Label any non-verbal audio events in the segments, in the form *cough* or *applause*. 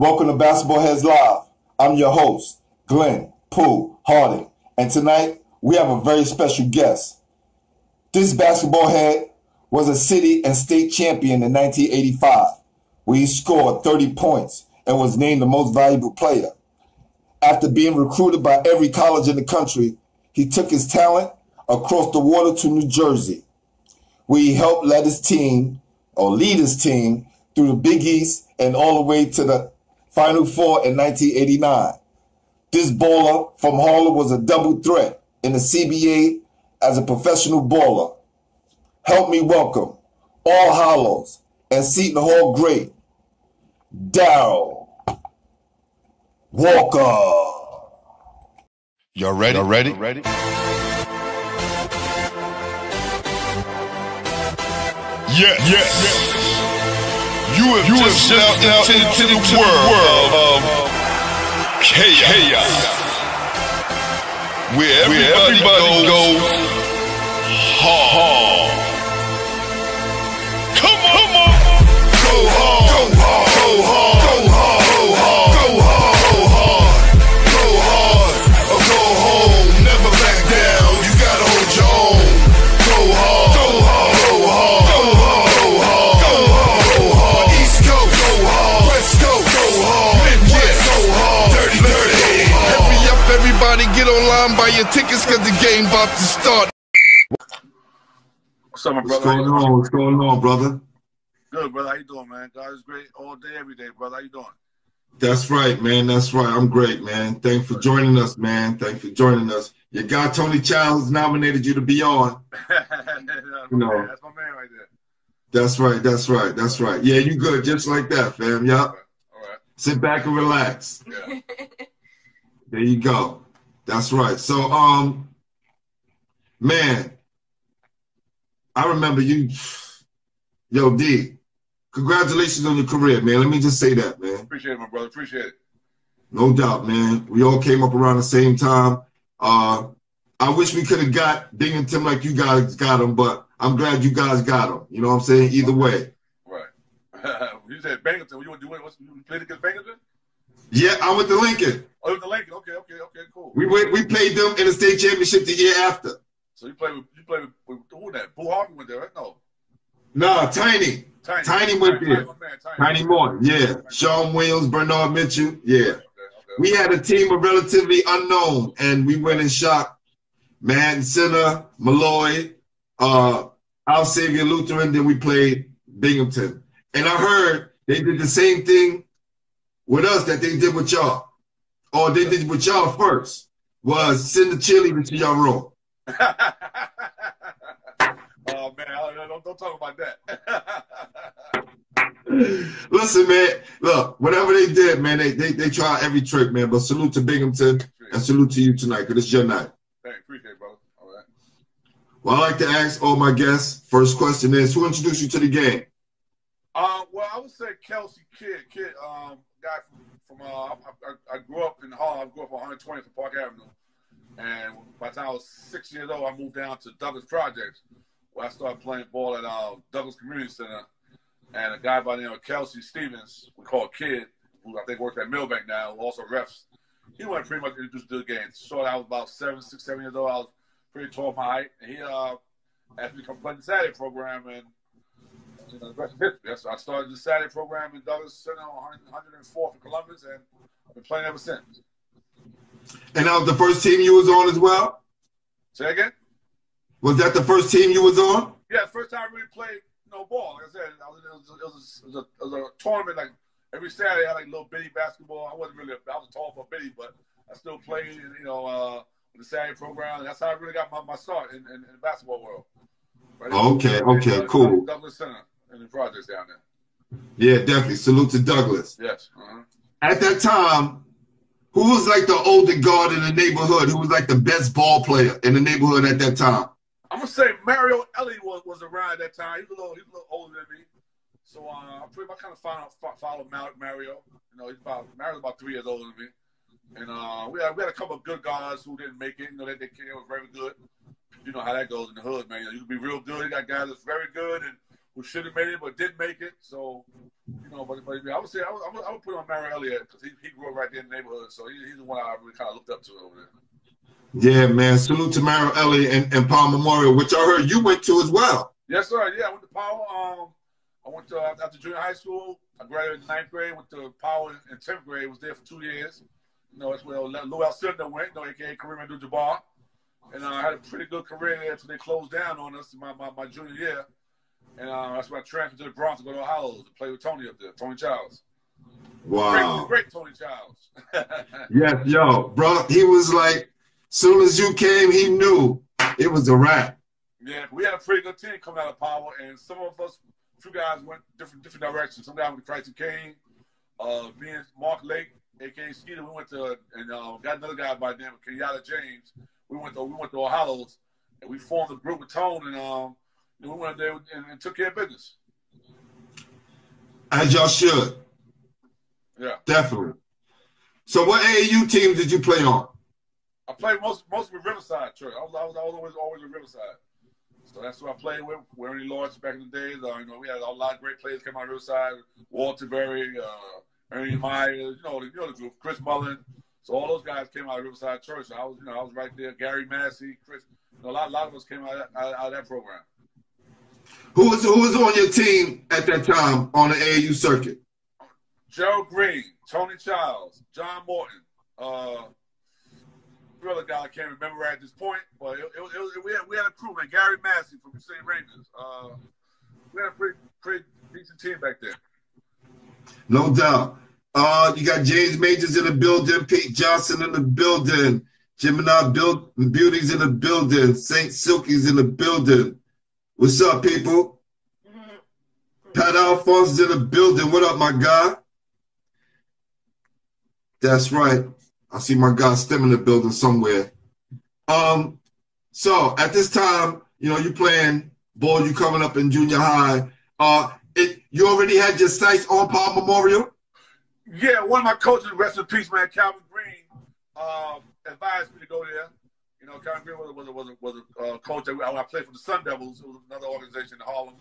Welcome to Basketball Heads Live. I'm your host, Glenn Pooh Harding, and tonight we have a very special guest. This basketball head was a city and state champion in 1985, where he scored 30 points and was named the most valuable player. After being recruited by every college in the country, he took his talent across the water to New Jersey, where he helped lead his team or lead his team through the Big East and all the way to the Final Four in 1989. This baller from Harlem was a double threat in the CBA as a professional baller. Help me welcome All Hallows and Seton Hall great Darrell Walker. Y'all ready? Y'all ready? ready? Yeah, yeah, yeah. You have you just stepped out into, into the world, world of chaos, chaos. Where everybody, Where everybody goes, goes hard. About to start. What's up, my brother? What's brother? going on? What's going on, brother? Good, brother. How you doing, man? God is great all day, every day, brother. How you doing? That's right, man. That's right. I'm great, man. Thanks for joining us, man. Thanks for joining us. Your guy Tony Chiles nominated you to be on. *laughs* that's, my No. man. that's my man right there. That's right. That's right. That's right. Yeah, you good, just like that, fam. Yep. All right. All right. Sit back and relax. Yeah. There you go. That's right. So, um, man, I remember you. Yo, D, congratulations on your career, man. Let me just say that, man. Appreciate it, my brother. Appreciate it. No doubt, man. We all came up around the same time. Uh, I wish we could have got Binghamton like you guys got him, but I'm glad you guys got him. You know what I'm saying? Either way. Right. *laughs* you said Bangleton. You want to do it? What's, you played against Bangleton? Yeah, I went to Lincoln. Oh, with the Lincoln. Okay, okay, okay, cool. We went, we played them in the state championship the year after. So you play with you played with, with who that? Boo Harvey went there, right? No. Nah, Tiny. Tiny. Tiny went there. Tiny, man, Tiny. Tiny Morton, yeah. Sean Williams, Bernard Mitchell, yeah. Okay, okay. We had a team of relatively unknown, and we went and shot Manhattan Center, Malloy, uh, Al Xavier Lutheran, then we played Binghamton. And I heard they did the same thing with us that they did with y'all. Or they did with y'all first, was send the cheerleader to your room. *laughs* oh man, I- don't, don't talk about that. *laughs* Listen, man, look, whatever they did, man, they, they, they try every trick, man. But salute to Binghamton and salute to you tonight, because it's your night. Thanks, appreciate it, brother. All right. Well, I like to ask all my guests. First question is, who introduced you to the game? Um, well, I would say Kelsey Kid, Kid, um, guy from, from uh, I, I, I grew up in Harlem. I grew up on 120th and Park Avenue, and by the time I was six years old, I moved down to Douglas Projects, where I started playing ball at uh, Douglas Community Center. And a guy by the name of Kelsey Stevens, we call Kid, who I think works at Millbank now, also refs. He went pretty much introduced to the game. So I was about seven, six, seven years old. I was pretty tall my height, and he uh, asked me to come play the Saturday program, and you know, I started the Saturday program in Douglas Center on 104th in Columbus, and I've been playing ever since. And that was the first team you was on as well? Say again? Was that the first team you was on? Yeah, first time I really played no ball. Like I said, I was, it, was, it, was, it, was a, it was a tournament. Like every Saturday, I had like little bitty basketball. I wasn't really, I was tall for a bitty, but I still played. You know, uh, the Saturday program. That's how I really got my, my start in, in, in the basketball world. Right? Okay, okay, cool. Douglas Center and the projects down there. Yeah, definitely. Salute to Douglas. Yes. Uh-huh. At that time, who was like the older guard in the neighborhood? Who was like the best ball player in the neighborhood at that time? I'm gonna say Mario Elie was, was around at that time. He was a little, he was a little older than me. So uh, I pretty much kind of followed, followed Mario. You know, he's about Mario's about three years older than me. And uh, we had we had a couple of good guys who didn't make it. You know, they, they came was very good. You know how that goes in the hood, man. You can be real good. You got guys that's very good, and who should have made it but didn't make it. So, you know, but, but I would say I would, I would, I would put on Mario Elliott because he, he grew up right there in the neighborhood. So he, he's the one I really kind of looked up to over there. Yeah, man. Salute to Mario Elliott and, and Power Memorial, which I heard you went to as well. Yes, sir. Yeah, I went to Power. Um, I went to after junior high school. I graduated in ninth grade. Went to Power in tenth grade. Was there for two years. You know, that's where Lou Alcindor went. You know, aka Kareem Abdul-Jabbar. And uh, I had a pretty good career there until they closed down on us in my, my, my junior year. And uh, that's when I transferred to the Bronx to go to Ohio to play with Tony up there, Tony Chiles. Wow. Great, great Tony Chiles. *laughs* yes, yo, bro. He was like, soon as you came, he knew it was a wrap. Yeah, we had a pretty good team coming out of Power, and some of us, two guys went different different directions. Some guys went to Christ King. Uh, me and Mark Lake, aka Skeeter, we went to and uh, got another guy by the name of Kenyatta James. We went to we went to All Hallows, and we formed a group with Tone, and um, we went there and, and took care of business. As y'all should. Yeah. Definitely. So what AAU teams did you play on? I played most most with Riverside Church. I was, I was, I was always always with Riverside. So that's who I played with. Ernie Lawrence back in the days. Uh, you know, we had a lot of great players come out of Riverside. Walter Berry, uh, Ernie Myers, you know, the, you know the group, Chris Mullin. So all those guys came out of Riverside Church. I was, you know, I was right there. Gary Massey, Chris. You know, a lot, a lot of us came out, out, out of that program. Who was who was on your team at that time on the AAU circuit? Gerald Greene, Tony Chiles, John Morton, uh, other guy I can't remember at this point, but it, it, it, we, had, we had a crew, man. Gary Massey from the St. Rangers. Uh, we had a pretty, pretty decent team back then. No doubt. Uh, you got James Majors in the building, Pete Johnson in the building, Gemini Build Beauties in the building, Saint Silky's in the building. What's up, people? Pat Alphonse in the building. What up, my guy? That's right. I see my guy Stem in the building somewhere. Um, so at this time, you know, you playing ball, you coming up in junior high. Uh, it, you already had your sights on Power Memorial? Yeah, one of my coaches, rest in peace, man, Calvin Green, um, advised me to go there. Know, Calvin Green was, was, was, was a uh, coach that I, I played for the Sun Devils. It was another organization in Harlem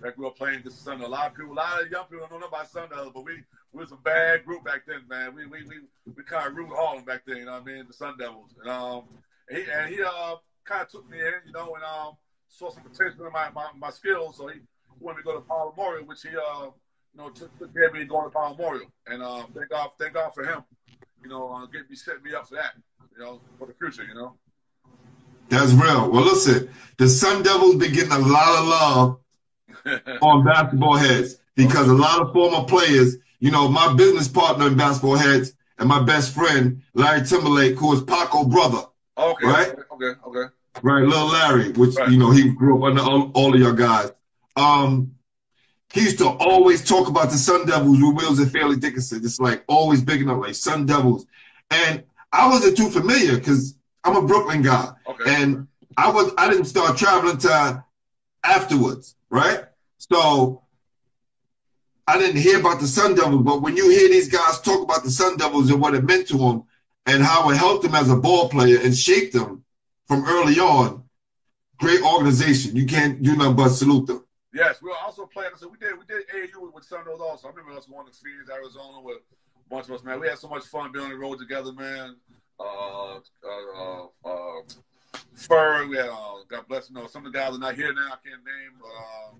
that grew up playing this Sun. A lot of people, a lot of young people don't know about Sun Devils, but we, we was a bad group back then, man. We we we, we kind of ruled Harlem back then, you know what I mean? The Sun Devils. And, um, and he, and he uh, kind of took me in, you know, and um, saw some potential in my, my, my skills. So he wanted me to go to Power Memorial, which he, uh, you know, took, took care of me going to Power Memorial. And um, thank God, thank God for him, you know, uh, getting me set me up for that, you know, for the future, you know. That's real. Well, listen, the Sun Devils been getting a lot of love *laughs* on basketball heads because a lot of former players, you know, my business partner in basketball heads and my best friend, Larry Timberlake, who is Paco brother. Okay. Right? Okay. Okay. Right, little Larry, which Right. you know he grew up under all, all of your guys. Um, he used to always talk about the Sun Devils with Wills and Fairleigh Dickinson. It's like always big enough, like Sun Devils. And I wasn't too familiar because I'm a Brooklyn guy, Okay. and I was I didn't start traveling to afterwards, right? So I didn't hear about the Sun Devils, but when you hear these guys talk about the Sun Devils and what it meant to them and how it helped them as a ball player and shaped them from early on, great organization. You can't do nothing but salute them. Yes, we were also playing. So we did we did AAU with, with Sun Devils also. I remember us going to Phoenix, Arizona with a bunch of us, man. We had so much fun being on the road together, man. Uh, uh, uh, uh Fur, we had, uh, God bless, you know, some of the guys are not here now. I can't name, but uh,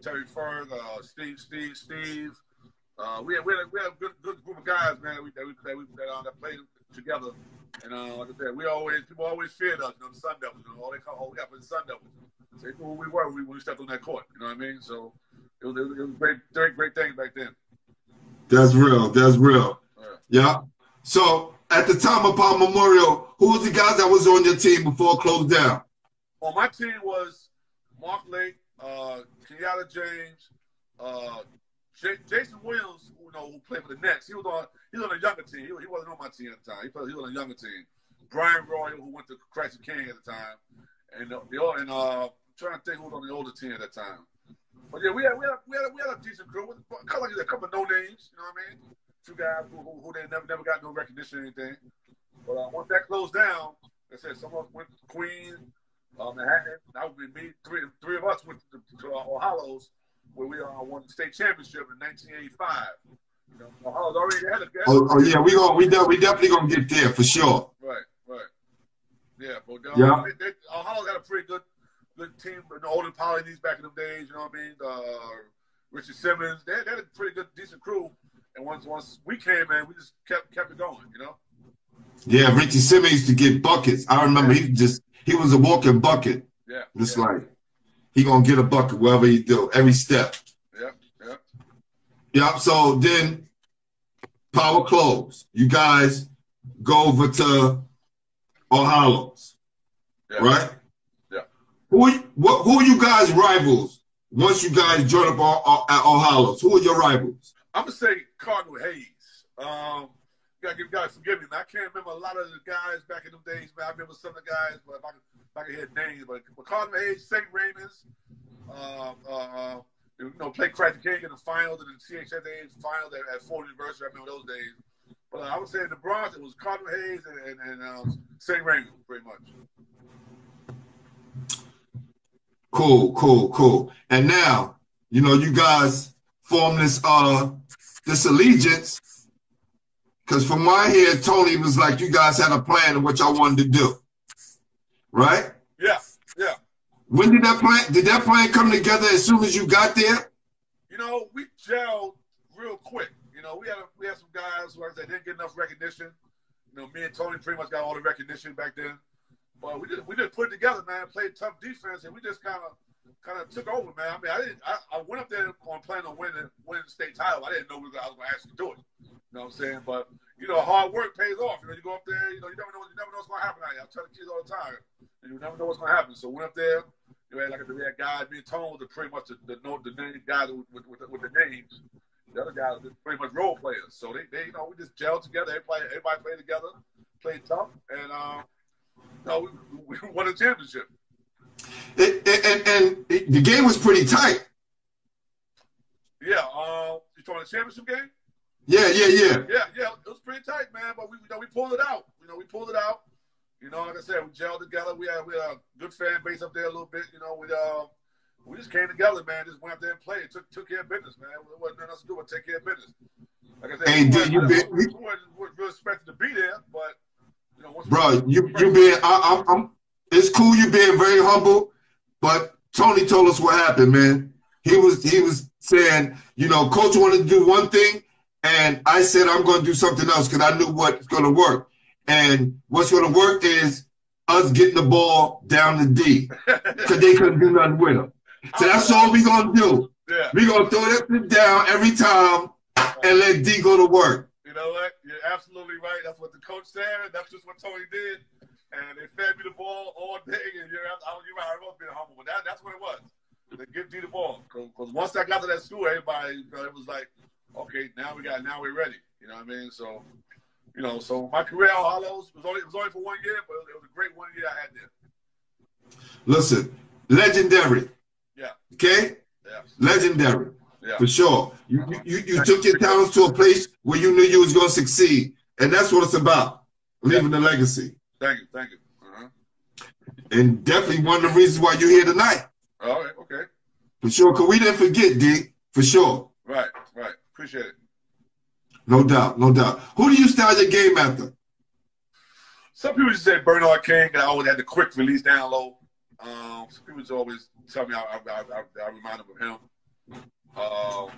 Terry Ferg, uh, Steve, Steve, Steve. Uh, we had we had, we had a good, good group of guys, man. We that we that, we, that, uh, that played together. And uh, like I said, we always people always feared us, you know, the Sun Devils. You know, all they call all we got was the Sun Devils. They knew who we were when we stepped on that court. You know what I mean? So it was, it was, it was great, great, great thing back then. That's real. That's real. Yeah. Yeah. So at the time of Power Memorial, who was the guys that was on your team before it closed down? Well, my team was Mark Lake, uh, Kenyatta James, uh, J- Jayson Williams, who, you know, who played for the Nets. He was on he was on a younger team. He, he wasn't on my team at the time. He, played, he was on a younger team. Brian Royal, who went to Christ King at the time, and uh, the and uh, I'm trying to think who was on the older team at that time. But yeah, we had we had we had, we had a decent crew. With, a couple, a couple of no names, you know what I mean? Two guys who, who, who they never never got no recognition or anything. But uh, once that closed down, I said some of us went to Queen. uh, Manhattan. That would be me. Three, three of us went to, to uh, All Hallows, where we uh, won the state championship in 1985. You know, All Hallows already had a. Oh, oh yeah, we going we de- we definitely gonna get there for sure. Right, right. Yeah, but uh, Yeah. They, they, All Hallows got a pretty good, good team. The older Polynese back in the days, you know what I mean? Uh, Richard Simmons, they, they had a pretty good, decent crew. And once once we came in, we just kept kept it going, you know. Yeah, Richie Simmons used to get buckets. I remember he just he was a walking bucket. Yeah. It's yeah, like he gonna get a bucket wherever he do, every step. yeah, yeah. Yep. So then power close. You guys go over to All Hallows, Yeah. right? Yeah. Who what, who are you guys rivals once you guys join up at All Who are your rivals? I'm gonna say Cardinal Hayes. Um, gotta give guys forgive me, man. I can't remember a lot of the guys back in them days, man. I remember some of the guys, but if I can, if I can hear names, but, but Cardinal Hayes, St. Raymond's, uh, uh, you know, played Craig King in the finals and the CHSA final at, at Fordham University. I remember those days. But uh, I would say in the Bronx, it was Cardinal Hayes and, and, and um, St. Raymond, pretty much. Cool, cool, cool. And now, you know, you guys form this uh this allegiance. Cause from my I hear, Tony was like, you guys had a plan of what y'all wanted to do. Right? Yeah, yeah. When did that plan did that plan come together as soon as you got there? You know, we gelled real quick. You know, we had a, we had some guys who I said, didn't get enough recognition. You know, me and Tony pretty much got all the recognition back then. But we just we just put it together, man. Played tough defense, and we just kind of kind of took over, man. I mean, I didn't. I, I went up there on planning on winning winning the state title. I didn't know I was going to actually do it. You know what I'm saying? But you know, hard work pays off. You know, you go up there. You know, you never know. You never know what's going to happen out here. I tell the kids all the time. And you never know what's going to happen. So went up there. You had like we had guys. Me and Tone was pretty much the the, the name guys with, with, with, the, with the names. The other guys were pretty much role players. So they, they you know, we just gelled together. Everybody, everybody played together, played tough, and uh, you know, we, we *laughs* won a championship. It, it- and, and the game was pretty tight. Yeah. Uh, you talking the championship game? Yeah, yeah, yeah. Yeah, yeah, it was pretty tight, man. But we, you know, we pulled it out. You know, we pulled it out. You know, like I said, we gelled together. We had we had a good fan base up there a little bit. You know, we uh, we just came together, man. Just went up there and played. Took took care of business, man. There wasn't nothing else to do but take care of business. Like I said, Hey, we you wasn't- be- we wasn't we wasn't expected to be there, but you know, once we- Bro, you you being I, I'm, I'm it's cool you being very humble, but Tony told us what happened, man. He was he was saying, you know, coach wanted to do one thing, and I said I'm going to do something else because I knew what's going to work. And what's going to work is us getting the ball down the D because they couldn't do nothing with him. So that's all we're gonna do. yeah. We gonna throw that down every time and let D go to work. You know what? You're absolutely right. That's what the coach said. That's just what Tony did. And they fed me the ball all day. And you're, I, you're right. I was being humble, but that, that's what it was. They give D the ball. Because once I got to that school, everybody it was like, okay, now we got, now we're ready. You know what I mean? So, you know, so my career at Hallows was only, it was only for one year, but it was a great one year I had there. Listen, legendary. Yeah. Okay? Yeah. Legendary. Yeah. For sure. You, you, you, you took your talents to a place where you knew you was going to succeed. And that's what it's about. Leaving a legacy. Thank you. Thank you. Uh-huh. And definitely one of the reasons why you're here tonight. All right. Okay. For sure. Because we didn't forget, D. For sure. Right. Right. Appreciate it. No doubt. No doubt. Who do you style your game after? Some people just say Bernard King, and I always had the quick release down low. Um, some people just always tell me I, I, I, I, I remind them of him. Um,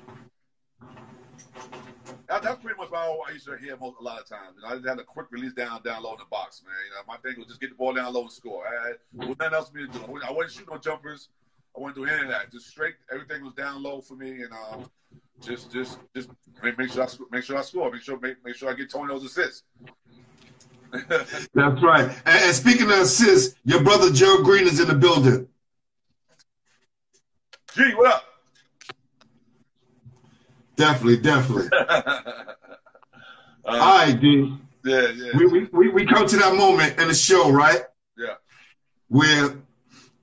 that, that's pretty much what I used to hear most, a lot of times. You know, I just had a quick release down, down low in the box, man. You know, my thing was just get the ball down low and score. I, there was nothing else for me to do. I wasn't, shooting no jumpers. I wasn't doing any of that. Just straight, everything was down low for me, and um, just, just, just make, make sure I make sure I score. Make sure, make, make sure I get Tony those assists. *laughs* That's right. And, and speaking of assists, your brother Joe Green is in the building. G, what up? Definitely, definitely. *laughs* Uh, All right, D. yeah, yeah, We, we, we, we come to that moment in the show, right? yeah, Where,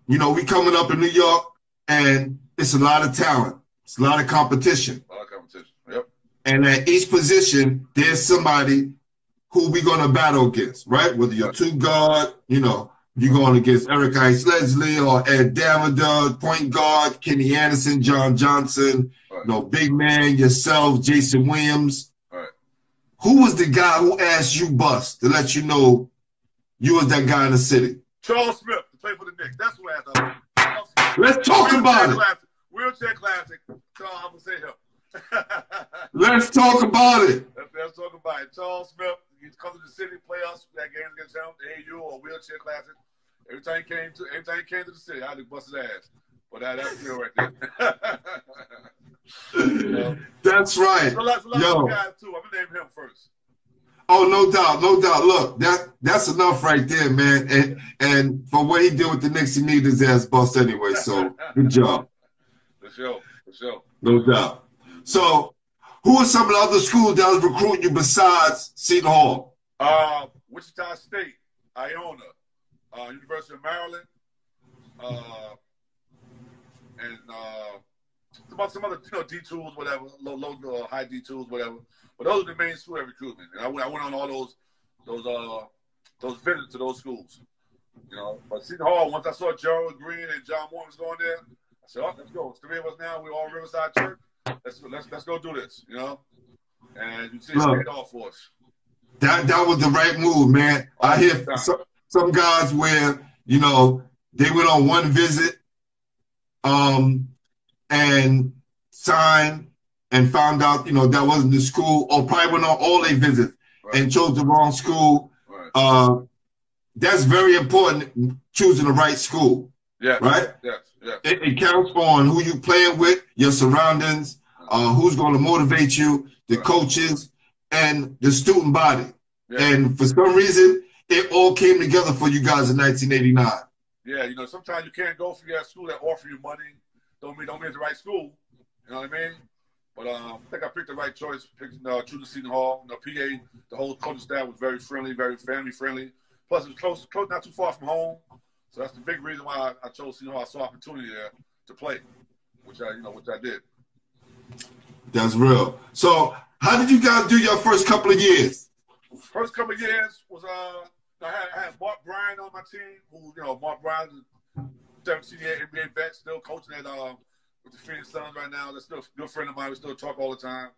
you know, we coming up in New York and it's a lot of talent. It's a lot of competition. a lot of competition. Yep, And at each position, there's somebody who we going to battle against, right? Whether you're two guard, you know, You're going against Eric Ice Leslie or Ed Davidoff, point guard, Kenny Anderson, John Johnson. You know, big man, yourself, Jayson Williams. Right. Who was the guy who asked you bust to let you know you was that guy in the city? Charles Smith to play for the Knicks. That's what I thought. Let's talk Wheelchair about it. Classic. Wheelchair classic. Charles, I'm gonna say him. *laughs* Let's talk about it. Let's, let's talk about it. Charles Smith, he come to the city, playoffs us that games against him, the AU or wheelchair classic. Every time he came to every time he came to the city, I had to bust his ass. But that, that's real right there. That's right. so Yo. of guys too. I'm gonna name him first. Oh, no doubt, no doubt. Look, that that's enough right there, man. And and for what he did with the Knicks, he needed his ass bust anyway. So good job, *laughs* For sure, for sure. no doubt. So, who are some of the other schools that was recruiting you besides Seton Hall? Uh, Wichita State, Iona, uh, University of Maryland, uh, and uh, about some other, you know, D tools, whatever, low, low, uh, high D tools, whatever. But those are the main school recruitment, and I went, I went on all those, those, uh, those visits to those schools. You know, but Seton Hall. Once I saw Gerald Greene and John Moore was going there, I said, "Oh, let's go. It's three of us now. We're all Riverside Church. Let's let's let's go do this." You know, and you see it paid off for us. That that was the right move, man. I hear some, some guys where you know they went on one visit, um, and signed and found out you know that wasn't the school, or probably went on all their visits Right. and chose the wrong school. right. Uh, that's very important. Choosing the right school, Yeah. right? Yes. Yes. It, it counts on who you playing with, your surroundings, uh, who's going to motivate you, the Right. coaches, and the student body. Yeah. And for some reason, it all came together for you guys in 1989. Yeah. You know, sometimes you can't go for your school that offer you money. Don't mean don't mean it's the right school. You know what I mean? But um, I think I picked the right choice. Picked uh, choosing Seton Hall. You know, PA, the whole coaching staff was very friendly, very family friendly. Plus, it was close, close, not too far from home. So that's the big reason why I, I chose Seton Hall. I saw opportunity there to play, which I, you know, which I did. That's real. So, how did you guys do your first couple of years? First couple of years was uh, I had, I had Mark Bryant on my team, who you know Mark Bryant, 17 year NBA vet, still coaching at uh, with the Phoenix Suns right now. That's still a good friend of mine. We still talk all the time.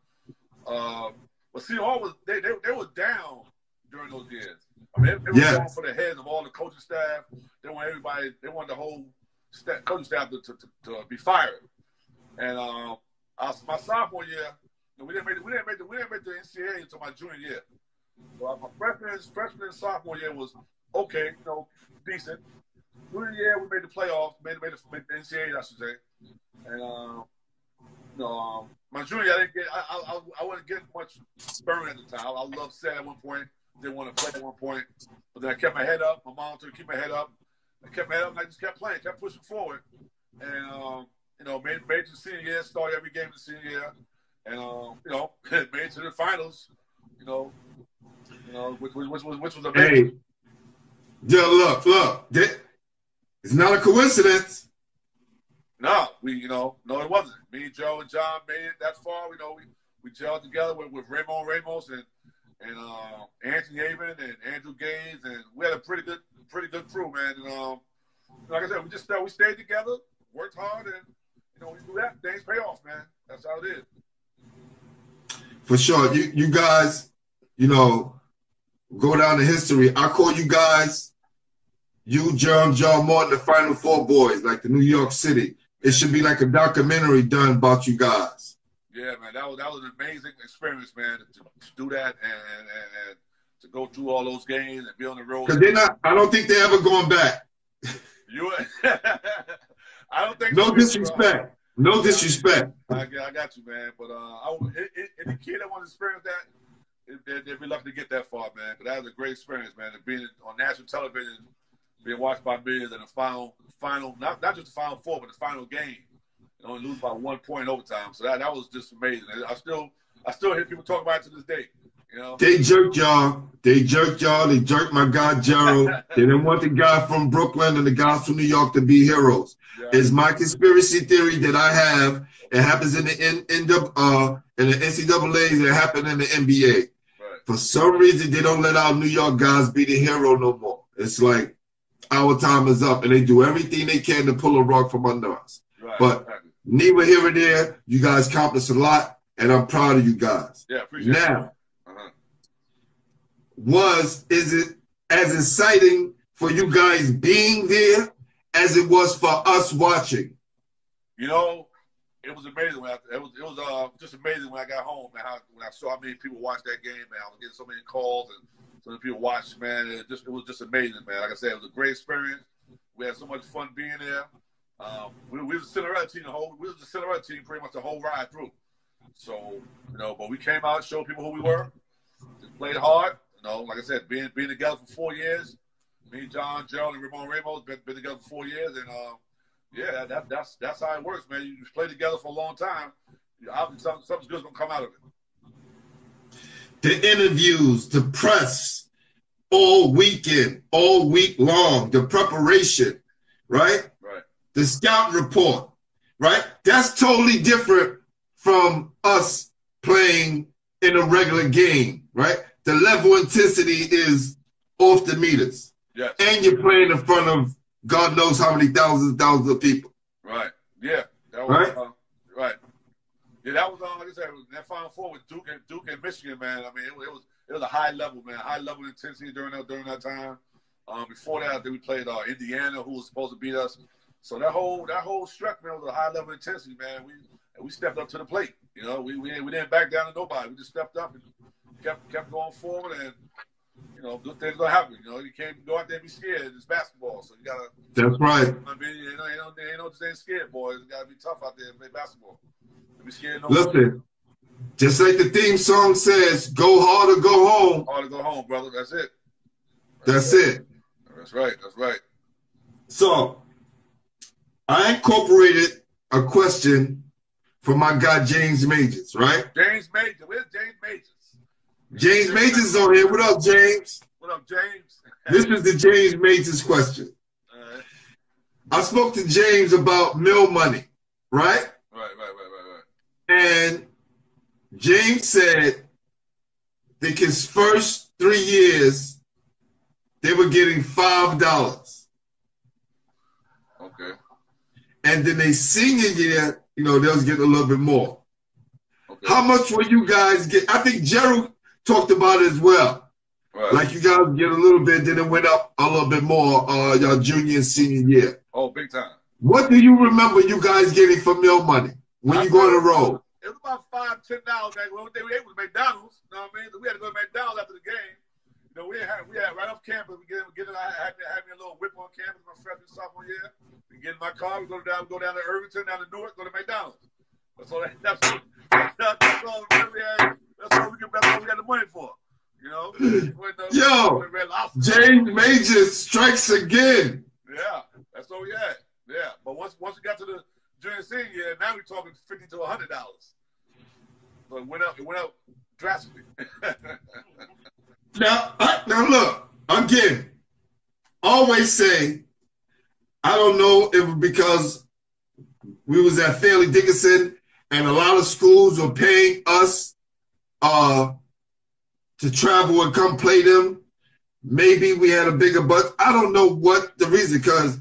Um, but see, all was they, they they were down during those years. I mean, they, were Yeah. going for the heads of all the coaching staff. They want everybody. They want the whole sta coaching staff to, to, to, to be fired. And um, I, my sophomore year, we didn't make the, we didn't make the, we didn't make the NCAA until my junior year. Uh, my freshman, freshman and sophomore year was okay, you know, decent. Junior year, we made the playoffs, made, made, the, made the NCAA, I should say. And um, you know, um, my junior year, I didn't get, I, I, I, wasn't getting much burn at the time. I loved set at one point, didn't want to play at one point, but then I kept my head up. My mom told me to keep my head up. I kept my head up, and I just kept playing, kept pushing forward, and um, you know, made made the senior year, started every game in the senior year, and um, you know, *laughs* made it to the finals. You know, you know, which, which, which was which was amazing. Hey, yeah, look, look. That, it's not a coincidence. No, we, you know, no, it wasn't. Me, Joe, and John made it that far. You know, we, we gelled together with, with Ramon Ramos and and uh, Anthony Avent and Andrew Gaze, and we had a pretty good, pretty good crew, man. And um, like I said, we just uh, we stayed together, worked hard, and you know, we do that. Things pay off, man. That's how it is. For sure. You you guys, you know, go down the history. I call you guys, you, John, John Morton, the Final Four boys, like the New York City. It should be like a documentary done about you guys. Yeah, man, that was that was an amazing experience, man, to, to do that and, and, and, to go through all those games and be on the road. Because they're not, I don't think they're ever going back. You, *laughs* I don't think No disrespect. No disrespect. I, got- I got you, man. But uh, I, would- it, it, any kid that wants to experience that, they, they'd be lucky to get that far, man. But that was a great experience, man. And being on national television, being watched by millions in the final, final, not not just the final four, but the final game, and only lose by one point in overtime. So that that was just amazing. And I still, I still hear people talk about it to this day. You know, They jerked y'all. They jerked y'all. They jerked my guy Gerald. *laughs* They didn't want the guy from Brooklyn and the guys from New York to be heroes. Yeah. It's my conspiracy theory that I have. It happens in the N, N, uh, in the NCAA's. It happened in the NBA. For some reason, they don't let our New York guys be the hero no more. It's like our time is up, and they do everything they can to pull a rug from under us. Right. But- exactly. Neither here or there, you guys accomplished a lot, and I'm proud of you guys. yeah, appreciate it. Now, Uh-huh. was is it as exciting for you guys being there as it was for us watching? You know, it was amazing when I, it was it was uh just amazing when I got home man. How when I saw how many people watched that game, man. I was getting so many calls and so many people watched, man. It just it was just amazing, man. Like I said, it was a great experience. We had so much fun being there. Um, we, we was the Cinderella team the whole. We was the Cinderella team pretty much the whole ride through. So you know, but we came out, showed people who we were, just played hard. You know, like I said, being being together for four years. Me, John, Gerald, and Ramon Ramos been, been together for four years, and uh, yeah, that, that's that's how it works, man. You just play together for a long time. Obviously, something, something's good's gonna come out of it. The interviews, the press, all weekend, all week long, the preparation, right? Right. The scout report, right? That's totally different from us playing in a regular game, right? The level intensity is off the meters. Yes. And you're playing in front of God knows how many thousands and thousands of people. Right. Yeah. That was, Right? Uh, right. Yeah, that was uh, like I said, that Final Four with Duke and Duke and Michigan, man. I mean, it, was- it was it was a high level, man, high level intensity during that during that time. Um, before that, I think we played uh, Indiana, who was supposed to beat us. So that whole that whole stretch, man, was a high level intensity, man. We we stepped up to the plate. You know, we we, we didn't back down to nobody. We just stepped up and kept kept going forward, and you know, good things gonna happen. You know, you can't go out there and be scared. It's basketball, so you gotta. That's right. I mean, you know, you know, you know, just ain't scared, boys. You gotta be tough out there and play basketball. Don't be scared no more. Listen, just like the theme song says, go hard or go home. Hard to go home, brother. That's it. That's it. That's right. That's right. So I incorporated a question from my guy James Majors, right? James Majors. Where's James Majors? James Majors is on here. What up, James? What up, James? *laughs* This is the James Majors question. I spoke to James about mill money, right? right, right, right, right, right. And James said that his first three years, they were getting five dollars. Okay. And then they senior year, you know, they was getting a little bit more. Okay. How much were you guys get? I think Gerald talked about it as well. right. Like you guys get a little bit, then it went up a little bit more, uh, your junior and senior year. oh, big time. What do you remember you guys getting for meal money when you go on the road? It was about five, ten dollars back when they were able to McDonald's. You know what I mean? We had to go to McDonald's after the game. You know, we had we had right off campus. We get get in, I had, had me a little whip on campus my freshman sophomore year. We get in my car. We go down, go down to Irvington, down to Newark, go to McDonald's. That's all. That, that's, that's, all we had. That's all we. That's all we got the money for. You know. Yo, James Majors strikes again. Yeah, that's all we had. Yeah, but once once we got to the junior senior year, now we're talking fifty to hundred dollars. So it went up. It went up drastically. *laughs* Now, I, now look again. Always say, I don't know if because we was at Fairleigh Dickinson and a lot of schools were paying us uh, to travel and come play them. Maybe we had a bigger budget. I don't know what the reason because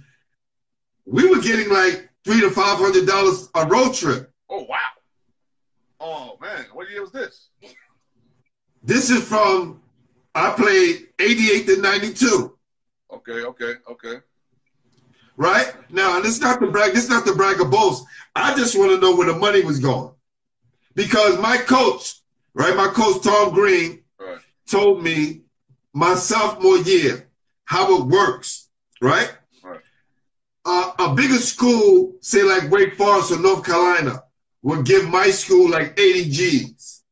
we were getting like three to five hundred dollars a road trip. oh wow! Oh man, what year was this? This is from I played eighty eight to ninety two. Okay, okay, okay. Right? Now, this is not to brag, this is not to brag or boast. I just want to know where the money was going. Because my coach, right, my coach Tom Green Right, told me my sophomore year how it works, right? Right. Uh, a bigger school, say like Wake Forest or North Carolina, will give my school like 80 G's.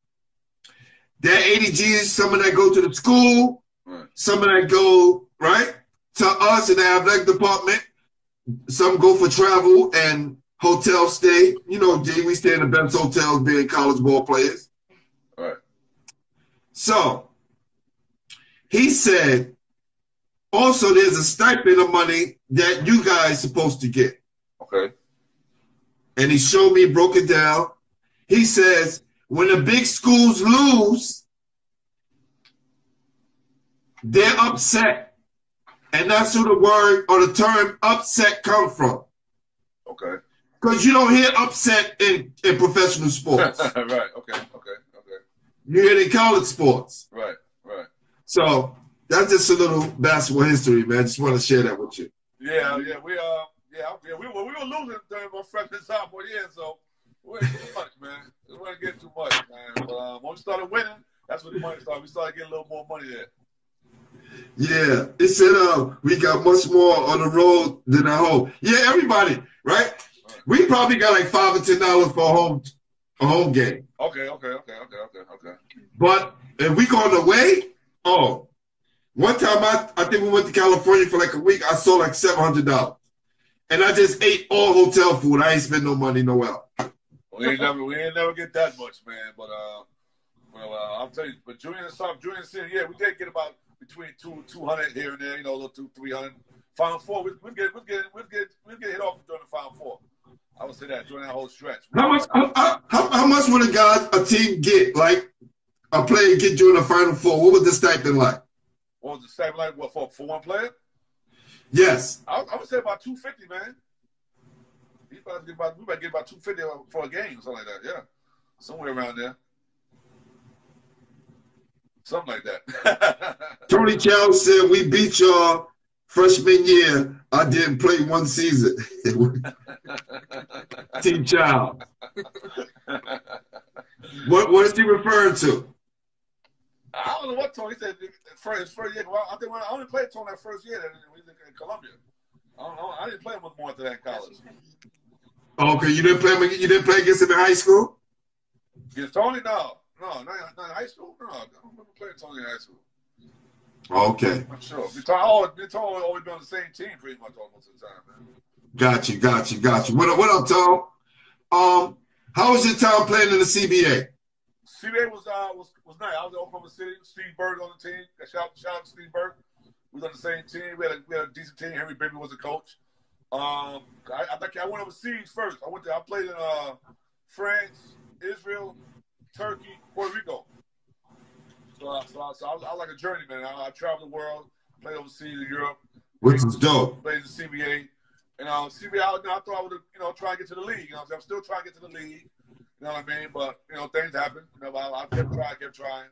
That 80 G's, some of that go to the school, right, some of that go right to us in the athletic department. Some go for travel and hotel stay. You know, Jay, we stay in the best hotels being college ball players. right. So he said, also there's a stipend of money that you guys supposed to get. Okay, And he showed me, broke it down. He says, when the big schools lose, they're upset. And that's who the word or the term upset come from. Okay. Because you don't hear upset in, in professional sports. *laughs* right. Okay. Okay. Okay. you hear it in college sports. Right. Right. So that's just a little basketball history, man. Just want to share that with you. Yeah. Yeah. We uh. Yeah. Yeah. We were we were losing during my freshman sophomore year, so we too much, man. We weren't getting too much, man. But um, when we started winning, that's when the money started. We started getting a little more money there. Yeah, it said uh, we got much more on the road than at home. Yeah, everybody, right? We probably got like five or ten dollars for a home a home game. Okay. Okay. Okay. Okay. Okay. Okay. But if we going away, oh, one time I I think we went to California for like a week. I sold like seven hundred dollars, and I just ate all hotel food. I ain't spend no money nowhere. else. We ain't never we ain't never get that much, man. But uh, well, uh, I'll tell you. But junior and junior and senior, yeah, we did get about between two two hundred here and there, you know, a little two three hundred. Final four, we'll, we get we'll get we'll get we'll get hit off during the final four. I would say that during that whole stretch. How much? How, how, how much would a guy a team get? Like a player get during the final four? What would the stipend like? What was the stipend like? What for for one player? Yes. I, I would say about two fifty, man. He's about to get about we about to get about two fifty for a game, something like that. Yeah, somewhere around there. Something like that. *laughs* Tony Chow said we beat y'all freshman year. I didn't play one season. *laughs* Team Chow. *laughs* What what is he referring to? I don't know what Tony said. First, first year. Well, I think I only played Tony that first year that we was in Columbia. I don't know. I didn't play him much more after that college. Okay, you didn't play him. You didn't play against him in high school. Against Tony, no, no, not, not in high school. No, I don't remember playing Tony in high school. Okay, I'm sure. We Tony always, been on the same team pretty much almost the time, man. got you, got you, got you. What up, what up, Tom? Um, how was your time playing in the CBA? CBA was uh was was nice. I was in Oklahoma City. Steve Berg on the team. Shout shout out to Steve Berg. We was on the same team. We had a, we had a decent team. Henry Bibby was the coach. Um, I, I think I went overseas first. I went to I played in uh France, Israel, Turkey, Puerto Rico. So, I- so, I- so I, was, I was like a journeyman. I, I traveled the world, played overseas in Europe, Which is dope. played in the CBA. And um, CBA, I, I thought I would, you know, try and get to the league. You know, I'm still trying to get to the league. You know what I mean? But you know, things happen. You know, I, I kept trying, kept trying.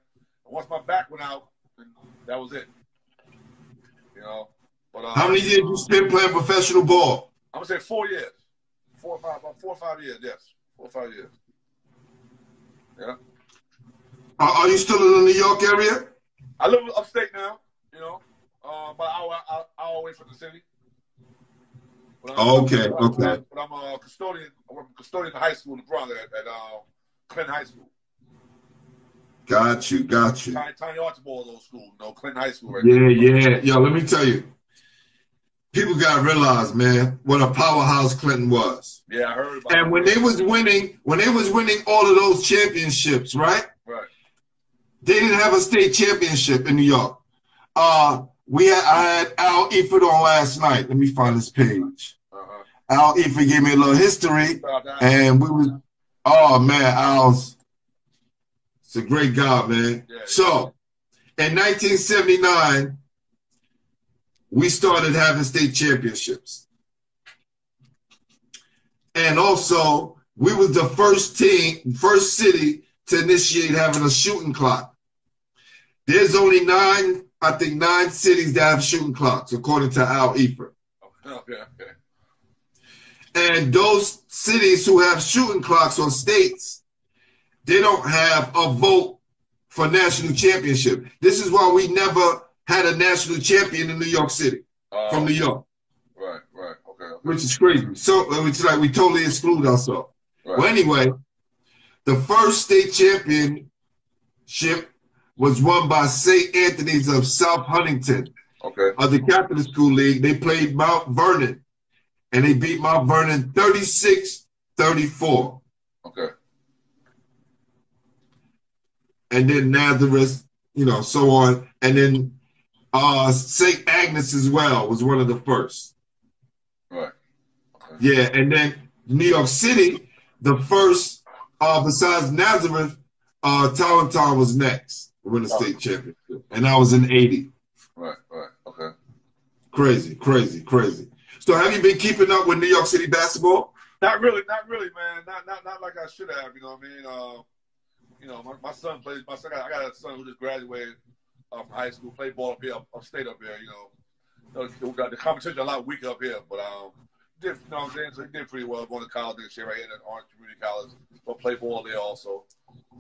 And once my back went out, that was it. You know. But uh, How many years did you spent playing professional ball? I'm gonna say four years, four or five, about four or five years. Yes, four or five years. Yeah. Are, are you still in the New York area? I live upstate now. You know, uh, but I, I, I away from the city. Okay, but okay. I'm, but I'm a custodian. I'm a custodian in high school in the Bronx at, at uh, Clinton High School. Got you, got you. Tiny, Tiny Archibald old school, you know, Clinton High School right Yeah, yeah. Yo, let me tell you. People gotta realize, man, what a powerhouse Clinton was. Yeah, I heard about And when they was winning, when they was winning all of those championships, right? Right. They didn't have a state championship in New York. Uh, we had I had Al Eford on last night. Let me find this page. Uh-huh. Al Eford gave me a little history, to- and we was, oh man, Al's, it's a great guy, man. Yeah, yeah. So, in 1979, we started having state championships, and also we was the first team, first city to initiate having a shooting clock. There's only nine, I think, nine cities that have shooting clocks, according to Al Eford. *laughs* Okay, okay. And those cities who have shooting clocks on states, they don't have a vote for national championship. This is why we never had a national champion in New York City Uh, from New York, Right, right, okay. okay. which is crazy. So it's like we totally exclude ourselves. Right. Well, anyway, the first state championship was won by St. Anthony's of South Huntington Okay. of the Catholic School League. They played Mount Vernon, and they beat Mount Vernon 36 34. Okay. and then Nazareth, you know, so on. And then uh St. Agnes as well was one of the first. Right. Yeah, and then New York City, the first uh besides Nazareth, uh Tolentine was next to win the state championship. And I was in 80. Right, right, okay. Crazy, crazy, crazy. So have you been keeping up with New York City basketball? Not really, not really, man. Not not not like I should have. You know what I mean? Uh, you know, my, my son plays. My son, I got a son who just graduated uh, from high school, played ball up here, up, upstate up here. You know, got the competition a lot weaker up here, but um, did you know what I'm saying? So he did pretty well going to college next year right here at Orange Community College, but play ball there also.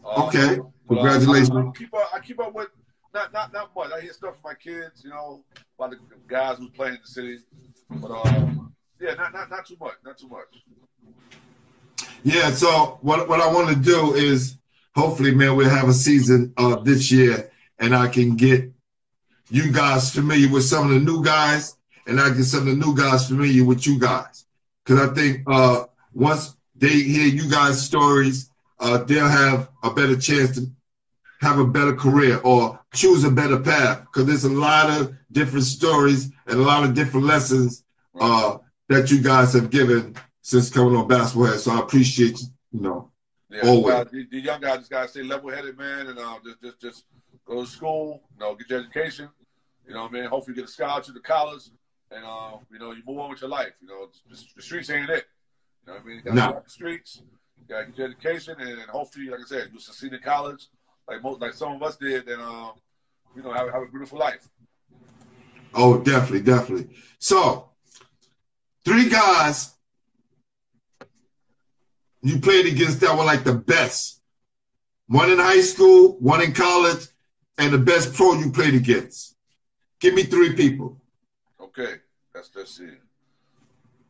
Um, Okay. but, uh, Congratulations. I, I keep up. I keep up with not not not much. I hear stuff from my kids, you know, about the guys who's playing in the city, but um, yeah, not not not too much, not too much. Yeah, so what what I want to do is hopefully, man, we'll have a season uh this year and I can get you guys familiar with some of the new guys and I get some of the new guys familiar with you guys. Cause I think uh once they hear you guys' stories, uh they'll have a better chance to have a better career or choose a better path. Cause there's a lot of different stories and a lot of different lessons uh that you guys have given since coming on basketball Head. So I appreciate you, you know. Yeah, Always. guys, the, the young guys just gotta stay level headed, man, and um, just just just go to school, you know, get your education. You know what I mean? Hopefully get a scholarship to college, and um, you know, you move on with your life. You know, the, the streets ain't it. You know what I mean? You gotta No. the streets, you gotta get your education, and hopefully, like I said, you succeed in college, like most, like some of us did, and um, you know, have, have a beautiful life. Oh, definitely, definitely. So, three guys you played against that were like the best. One in high school, one in college, and the best pro you played against. Give me three people. Okay, that's let's see.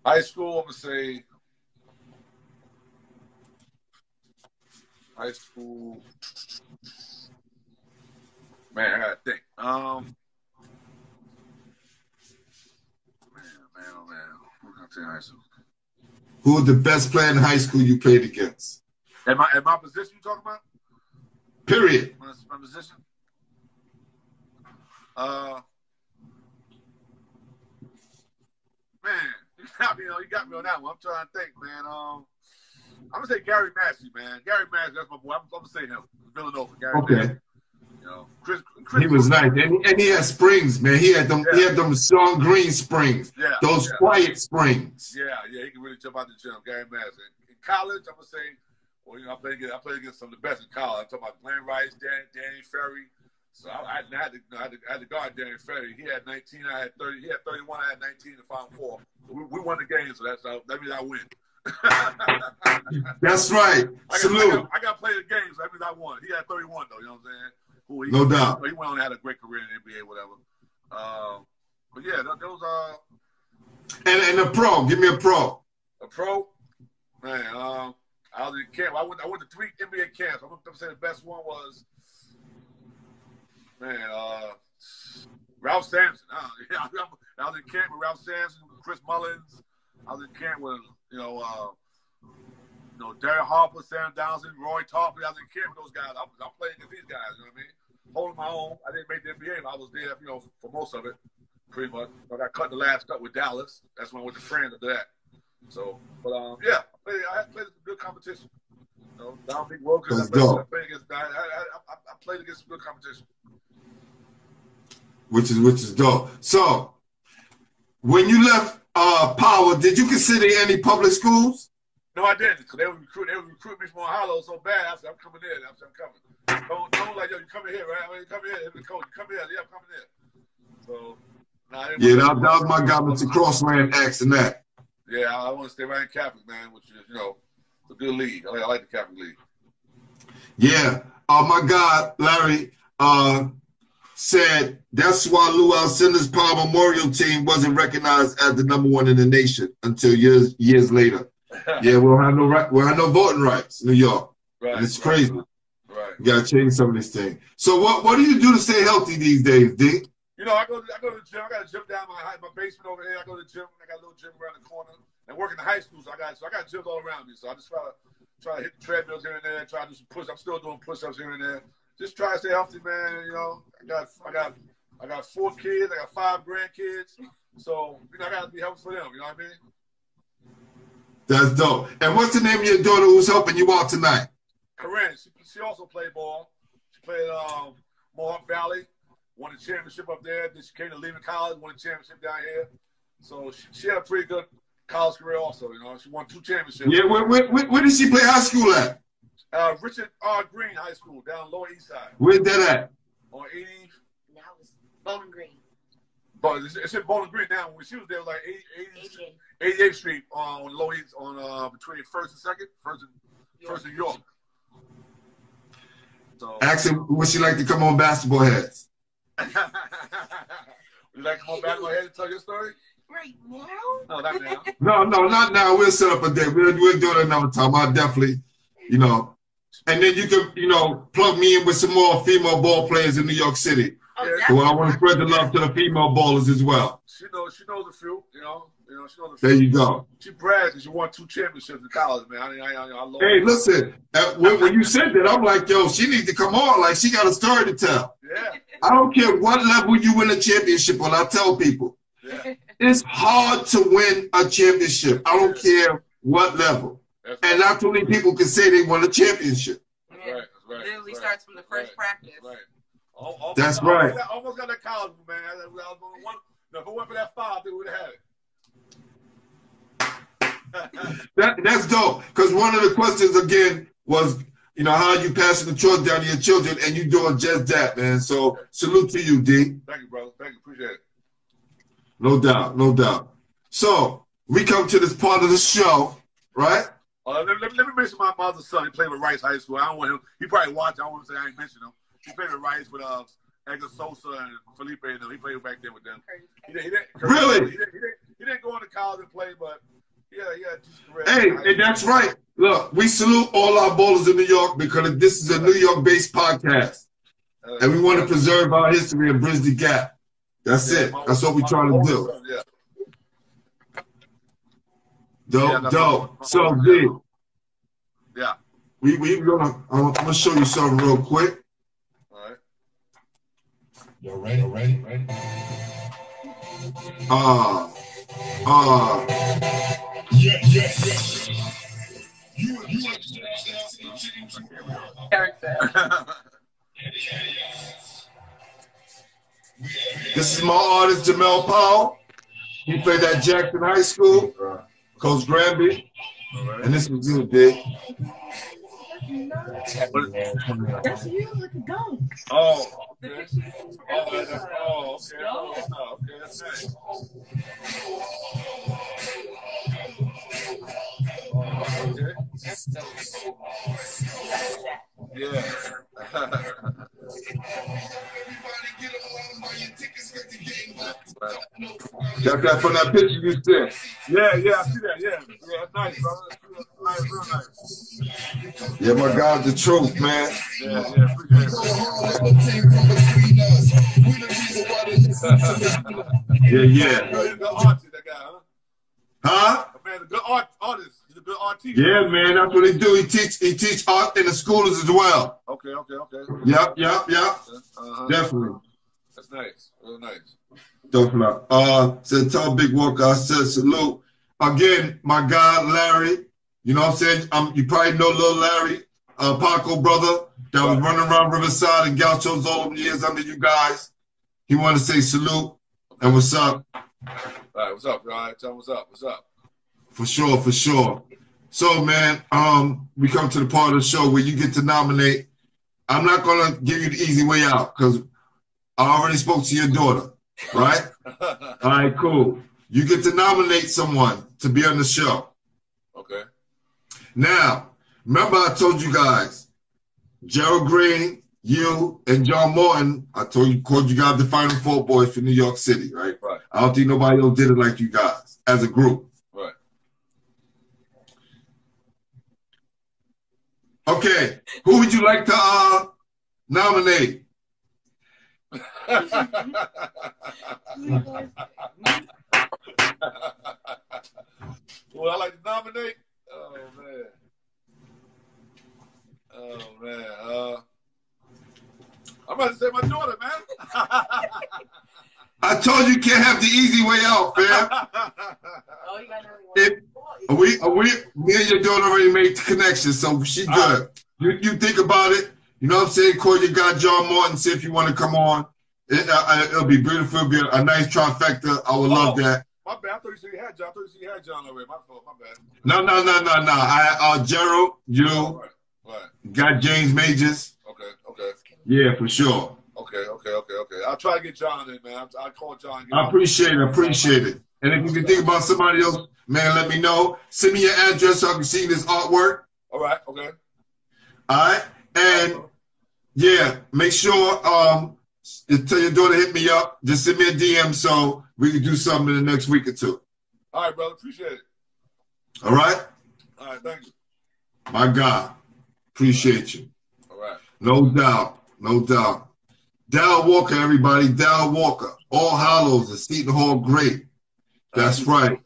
High school, I'm gonna say. High school. Man, I gotta think. Um. Man, man, oh man. What can I say high school? Who was the best player in high school you played against? At my at my position, you talking about? Period. My, my position. Uh. Man, *laughs* you got me on. You got me on that one. I'm trying to think, man. Um, I'm gonna say Gary Massey, man. Gary Massey, that's my boy. I'm, I'm gonna say him. Villanova, Gary Okay. Massey. You Chris. Chris He was nice. And, and he had springs, man. He had them he had them strong green springs. Yeah, Those yeah. quiet springs. Yeah, yeah, he can really jump out the gym. Gary Massey. In college, I'm gonna say, well, you know, I played against, I played against some of the best in college. I'm talking about Glen Rice, Dan, Danny Ferry. So I, I, had to, I, had to, I, had to, I guard Danny Ferry. He had 19, I had 30. He had 31, I had 19 in the final four. We, we won the game, so that's how, that means I win. *laughs* That's right. I got, I, Salute. got, I got to play the games. so that means I won. He had 31, though, you know what I'm saying? He, No doubt. He went on and had a great career in the NBA, whatever. Um, but yeah, th- those are And and a pro. Give me a pro. a pro. Man, um, I was in camp. I went, I went to three NBA camps. I'm going to say the best one was, man, uh, Ralph Sampson. Uh, *laughs* yeah, I was in camp with Ralph Sampson, Chris Mullins. I was in camp with, you know, uh, you know, Derek Harper, Sam Dowson, Roy Tarpley. I was in camp with those guys. I, I played against these guys, you know what I mean? Holding my own. I didn't make the NBA, but I was there, you know, for most of it, pretty much. But I got cut the last cut with Dallas. That's when I went to France after that. So, but um, yeah, I played, I played some good competition. You know, Dominique Wilkins. I That's played, I played against. I, I, I, I played against some good competition. which is which is dope. So, when you left uh, Power, did you consider any public schools? No, I didn't. Cause they would recruit. They would recruit me from Ohio so bad. I said, "I'm coming in." I said, "I'm coming." Don't, don't like yo. You coming here, right? I mean, you coming here. The coach, you come here. Yeah, I'm coming here. So, nah, Yeah, that, that was my government to Crossland asking that. Yeah, I, I want to stay right in Catholic, man, which is you know a good league. I like, I like the Catholic league. Yeah. Uh, my God, Larry uh, said that's why Lou Alcindor's Power Memorial team wasn't recognized as the number one in the nation until years years later. Yeah, we'll have no right, we'll have no voting rights, in New York. right. It's right, crazy. Right. You gotta change some of these things. So what what do you do to stay healthy these days, D? You know, I go, to, I go to the gym. I got a gym down my my basement over here. I go to the gym. I got a little gym around the corner. And work in the high school, so I got so I got gyms all around me. So I just try to try to hit the treadmills here and there. Try to do some push. I'm still doing push ups here and there. Just try to stay healthy, man. You know, I got I got I got four kids. I got five grandkids. So you know, I got to be helpful for them. You know what I mean? That's dope. And what's the name of your daughter who's helping you out tonight? Corinne, she, she also played ball. She played um, Mohawk Valley. won a championship up there. Then she came to Lehman College, won a championship down here. So she, she had a pretty good college career also. You know, she won two championships. Yeah, where, where, where, where did she play high school at? Uh, Richard R. Green High School down Lower East Side Where's that at? on 80. Now it's Bowling Green. But it's, it's in Bowling Green now. When she was there, like 80, 80, 88. 88th Street on Lower East, on uh, between First and Second, First and First and York. So, Ask her would she like to come on basketball heads? would *laughs* you like to come on Basketball Heads and tell your story? Right now? No, not now. *laughs* No, no, not now. We'll set up a day. We'll, we'll do it another time. I'll definitely, you know. And then you can, you know, plug me in with some more female ball players in New York City. Oh, Yeah. Well, I want to spread the love to the female ballers as well. She knows. She knows a few. You know. You know. She knows a few. There you go. She brags because she won two championships in college, man. I, I, I, I love Hey, her. listen, uh, when, when you said that, I'm like, yo, she needs to come on. Like, she got a story to tell. Yeah. I don't care what level you win a championship on. I tell people, Yeah. it's hard to win a championship. I don't care what level. That's And right. not too many people can say they won a championship. That's right. That's right. Literally right. starts from the first Right. practice. Almost- That's almost right. got- Almost got that college, man. I, I, was on one, no, if it went for that five, we would have had it. *laughs* That, that's dope. Because one of the questions again was, you know, how are you passing the torch down to your children, and you doing just that, man. So salute to you, D. Thank you, brother. Thank you. Appreciate it. No doubt, no doubt. So we come to this part of the show, right? Uh, let, let, let me mention my mother's son. He played with Rice High School. I don't want him. He probably watch. I don't want to say I ain't mention him. He played with Rice with uh, Edgar Sosa and Felipe and. He played back then with them. He didn't, he didn't, Really? He didn't, he, didn't, he didn't go into college and play, but yeah, yeah. Hey, and that's right. Look, we salute all our ballers in New York because this is a New York-based podcast, Uh, and we want to preserve our history and bridge the gap. That's yeah, it. my- That's what we're trying to do. son, Yeah. Dope, Yeah, dope. my- So, D, Yeah. we we gonna I'm gonna show you something real quick. All right. You ready? You ready? Ready? Uh, uh, Yeah, yeah, yeah. You, you understand? Character. this is my artist Jamel Powell. He played at Jackson High School, Coach Granby, and this was you, D. That's you. Oh. The Okay. Oh, oh, okay. Oh. Oh, okay. Yeah. Got that from that picture you sent. yeah, yeah, I see that. Yeah, yeah, nice, brother. Nice, real nice. Yeah, my God, the truth, man. *laughs* Yeah, yeah. Yeah, yeah. He's a good artist, that guy, huh? That a good art artist. He's a good artist. Yeah, man. That's what he do. He teach. He teach art in the schools as well. Okay, okay, okay. Yep, yep, yep. Uh-huh. Definitely. That's nice. Real nice. Definitely. Uh, said tall big walker. I said salute again, my guy Larry. You know what I'm saying? Um, you probably know little Larry, uh, Paco brother that was running around Riverside and Gauchos all them years under you guys. He wanted to say salute and what's up All right, what's up? Right, tell him what's up. What's up? for sure, for sure. So man, um, we come to the part of the show where you get to nominate. I'm not gonna give you the easy way out because I already spoke to your daughter, right? *laughs* All right, cool. You get to nominate someone to be on the show. Okay. Now, remember I told you guys, Gerald Greene, you, and John Morton, I told you, called you guys the Final Four boys for New York City, right? Right. I don't think nobody else did it like you guys as a group. Right. Okay, who would you like to uh, nominate? *laughs* Would I like to nominate? Oh man. Oh man. Uh, I'm about to say my daughter, man. I told you you can't have the easy way out, fam. *laughs* Oh, you got another one. If- We, we, me and your daughter already made the connection, so she good. You, you think about it. You know what I'm saying? Call your guy John Morton. see if you want to come on. It, uh, it'll be beautiful. It'll be a, a nice trifecta. I would love Oh. that. My bad. I thought you said you had John. I thought you said you had John already. My fault. My bad. No, no, no, no, no. I, uh, Gerald, All you. Right. got James Majors. Okay. Okay. Yeah, for sure. Okay. Okay. Okay. Okay. I'll try to get John in, man. I'll call John. I appreciate it. Appreciate it. And if you can think about somebody else, man, let me know. Send me your address so I can see this artwork. All right. Okay. All right. And yeah, make sure um you tell your daughter hit me up. Just send me a DM so we can do something in the next week or two. All right, brother. Appreciate it. All right? All right. Thank you. My God. Appreciate you. All right. No doubt. No doubt. Daryl Walker, everybody. Daryl Walker. All Hallows at Seton Hall Great. That's right.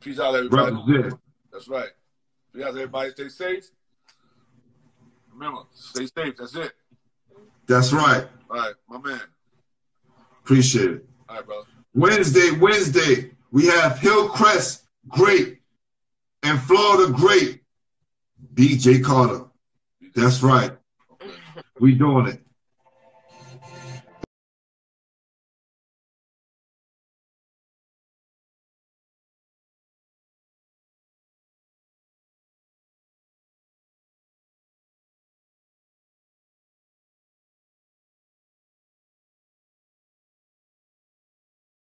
Peace out, everybody. Represent. That's right. Peace out, everybody. Stay safe. Remember, stay safe. That's it. That's right. All right, my man. Appreciate it. All right, brother. Wednesday, Wednesday, we have Hillcrest Great and Florida Great. BJ Carter. That's right. We doing it.